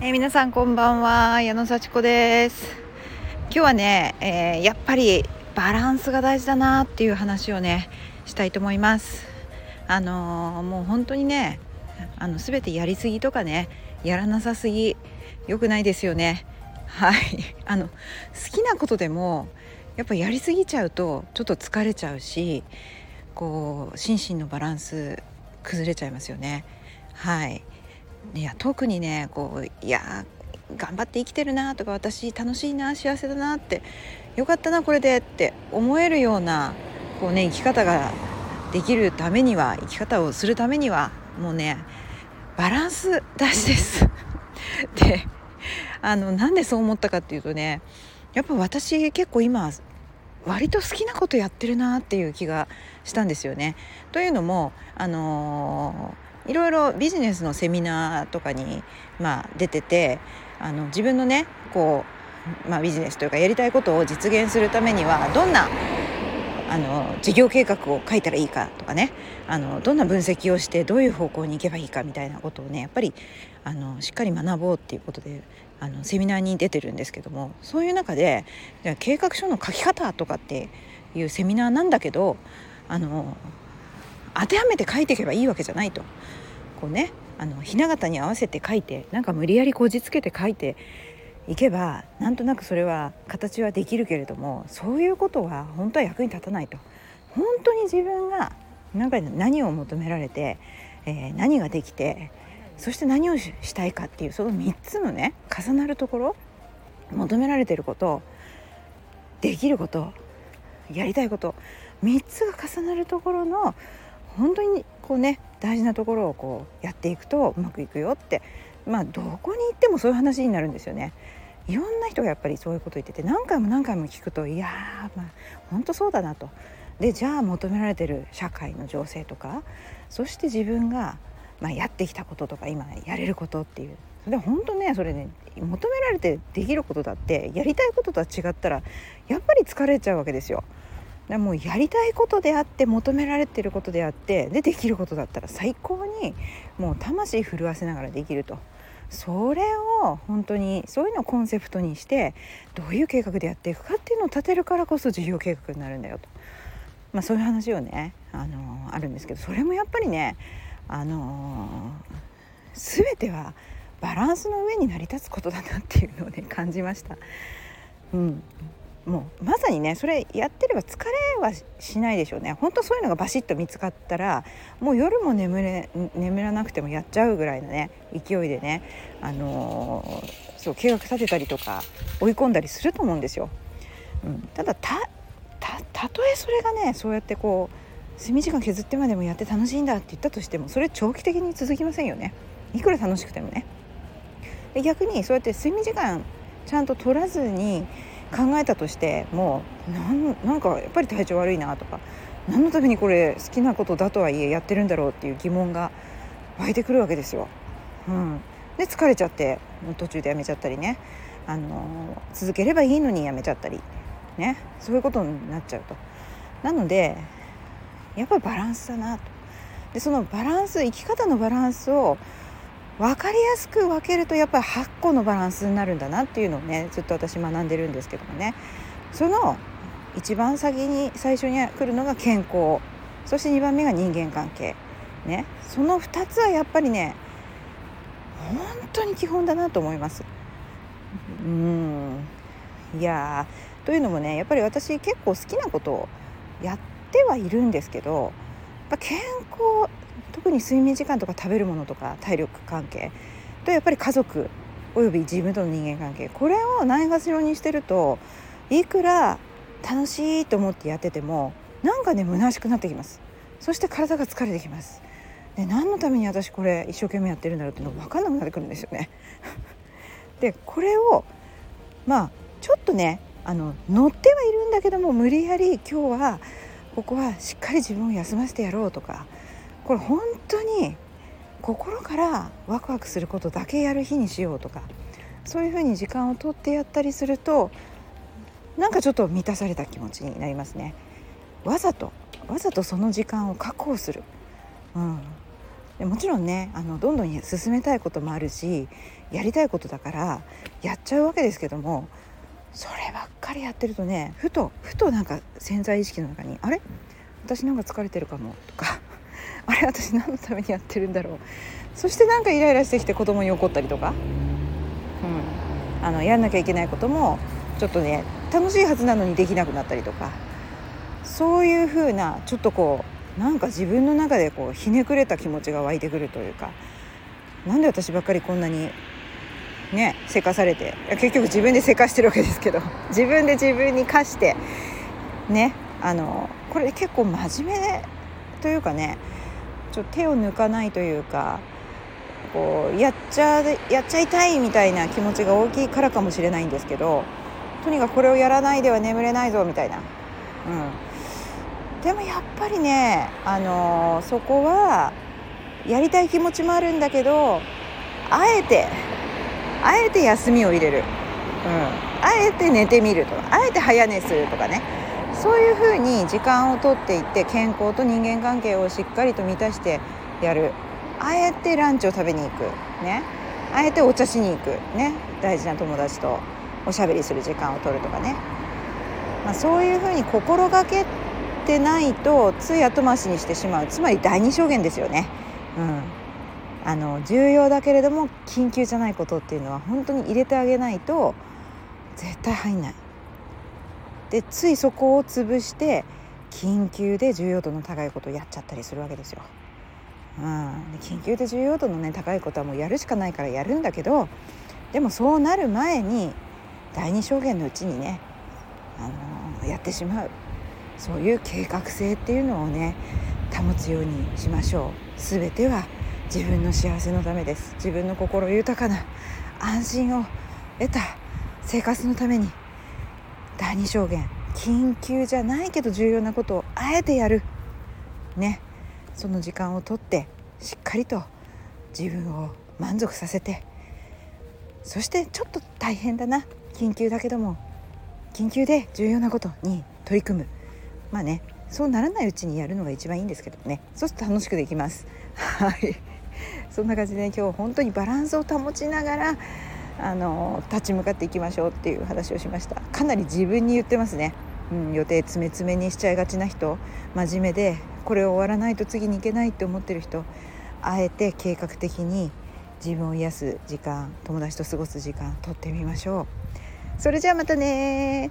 えー、皆さんこんばんは矢野幸子です。今日はね、えー、やっぱりバランスが大事だなっていう話をねしたいと思います。あのー、もう本当にねあの全てやりすぎとかねやらなさすぎ良くないですよね。はい。あの好きなことでもやっぱやりすぎちゃうとちょっと疲れちゃうしこう心身のバランス崩れちゃいますよね。はい。いや特にねこういや頑張って生きてるなとか私楽しいな幸せだなってよかったなこれでって思えるようなこうね生き方ができるためには生き方をするためにはもうねバランス大事です。であのなんでそう思ったかっていうとねやっぱ私結構今割と好きなことやってるなっていう気がしたんですよね。というのもあのいろいろビジネスのセミナーとかに、まあ、出ててあの自分のねこう、まあ、ビジネスというかやりたいことを実現するためにはどんなあの事業計画を書いたらいいかとかねあのどんな分析をしてどういう方向に行けばいいかみたいなことをねやっぱりあのしっかり学ぼうっていうことであのセミナーに出てるんですけどもそういう中で計画書の書き方とかっていうセミナーなんだけどあの当てはめて書いていけばいいわけじゃないと。こうねあのひな形に合わせて書いてなんか無理やりこじつけて書いていけばなんとなくそれは形はできるけれどもそういうことは本当は役に立たないと。本当に自分がなんか何を求められて、えー、何ができてそして何をしたいかっていうその3つのね重なるところ求められてることできることやりたいこと3つが重なるところの本当にこうね大事なところをこうやっていくとうまくいくよってまあどこに行ってもそういう話になるんですよね。いろんな人がやっぱりそういうこと言ってて何回も何回も聞くといやまあ本当そうだなと。でじゃあ求められてる社会の情勢とかそして自分が、まあ、やってきたこととか今やれることっていうで本当ねそれね求められてできることだってやりたいこととは違ったらやっぱり疲れちゃうわけですよ。だもうやりたいことであって求められてることであってでできることだったら最高にもう魂震わせながらできると。それを本当にそういうのをコンセプトにしてどういう計画でやっていくかっていうのを立てるからこそ事業計画になるんだよと、まあ、そういう話をね、あのー、あるんですけどそれもやっぱりね、あのー、全てはバランスの上に成り立つことだなっていうのをね感じました。うん、もうまさにねそれやってれば疲れはしないでしょうね本当そういうのがバシッと見つかったらもう夜も眠れ眠らなくてもやっちゃうぐらいのね勢いでね、あのー、そう計画立てたりとか追い込んだりすると思うんですよ。うん、ただたとえそれがねそうやってこう睡眠時間削ってまでもやって楽しいんだって言ったとしてもそれ長期的に続きませんよねいくら楽しくてもね。で逆にそうやって睡眠時間ちゃんと取らずに考えたとしてもうなんなんかやっぱり体調悪いなとか何のためにこれ好きなことだとはいえやってるんだろうっていう疑問が湧いてくるわけですよ。うん、で疲れちゃって途中でやめちゃったりね、あの続ければいいのにやめちゃったり、ね、そういうことになっちゃうと。なのでやっぱりバランスだなと。でそのバランス生き方のバランスを分かりやすく分けるとやっぱり8個のバランスになるんだなっていうのをねずっと私学んでるんですけどもね。その一番先に最初に来るのが健康。そして2番目が人間関係ね。その2つはやっぱりね本当に基本だなと思います。うん。いやというのもねやっぱり私結構好きなことをやってはいるんですけどやっぱ健康特に睡眠時間とか食べるものとか体力関係。とやっぱり家族および自分との人間関係。これをないがしろにしてるといくら楽しいと思ってやっててもなんかね虚しくなってきます。そして体が疲れてきます。で何のために私これ一生懸命やってるんだろうっていうの分かんなくなってくるんですよね。でこれをまあちょっとねあの乗ってはいるんだけども無理やり今日はここはしっかり自分を休ませてやろうとかこれ本当に心からワクワクすることだけやる日にしようとかそういうふうに時間をとってやったりするとなんかちょっと満たされた気持ちになりますね。わざとわざとその時間を確保する、うん、でもちろんねあのどんどん進めたいこともあるしやりたいことだからやっちゃうわけですけどもそればっかりやってるとねふとふとなんか潜在意識の中に「あれ？私なんか疲れてるかも」とか「あれ 私何のためにやってるんだろう」そしてなんかイライラしてきて子供に怒ったりとか、うん、あのやんなきゃいけないこともちょっとね楽しいはずなのにできなくなったりとか。そういうふうなちょっとこうなんか自分の中でこうひねくれた気持ちが湧いてくるというか。なんで私ばっかりこんなにねせかされて結局自分でせかしてるわけですけど。自分で自分に課してねあのこれ結構真面目というかねちょ手を抜かないというかこうやっちゃやっちゃいたいみたいな気持ちが大きいからかもしれないんですけどとにかくこれをやらないでは眠れないぞみたいな、うん、でもやっぱりね、あのー、そこはやりたい気持ちもあるんだけどあえてあえて休みを入れる、うん、あえて寝てみると。かあえて早寝するとかね。そういうふうに時間をとっていって健康と人間関係をしっかりと満たしてやる。あえてランチを食べに行く。ね。あえてお茶しに行く。ね。大事な友達とおしゃべりする時間を取るとかね、まあ、そういうふうに心がけてないとつい後回しにしてしまう。つまり第二証言ですよね。うん。あの重要だけれども緊急じゃないことっていうのは本当に入れてあげないと絶対入んない。でついそこを潰して緊急で重要度の高いことをやっちゃったりするわけですよ。うん、緊急で重要度の、ね、高いことはもうやるしかないからやるんだけどでもそうなる前に第二証言のうちにね、あのー、やってしまう。そういう計画性っていうのをね保つようにしましょう。全ては自分の幸せのためです。自分の心豊かな安心を得た生活のために第二証言。緊急じゃないけど重要なことをあえてやる。ね。その時間をとってしっかりと自分を満足させて。そしてちょっと大変だな。緊急だけども緊急で重要なことに取り組む。まあねそうならないうちにやるのが一番いいんですけどね。そうすると楽しくできます。はい。そんな感じで、ね、今日本当にバランスを保ちながらあの立ち向かっていきましょうっていう話をしました。かなり自分に言ってますね、うん、予定詰め詰めにしちゃいがちな人。真面目でこれを終わらないと次に行けないって思ってる人。あえて計画的に自分を癒す時間友達と過ごす時間とってみましょう。それじゃあまたね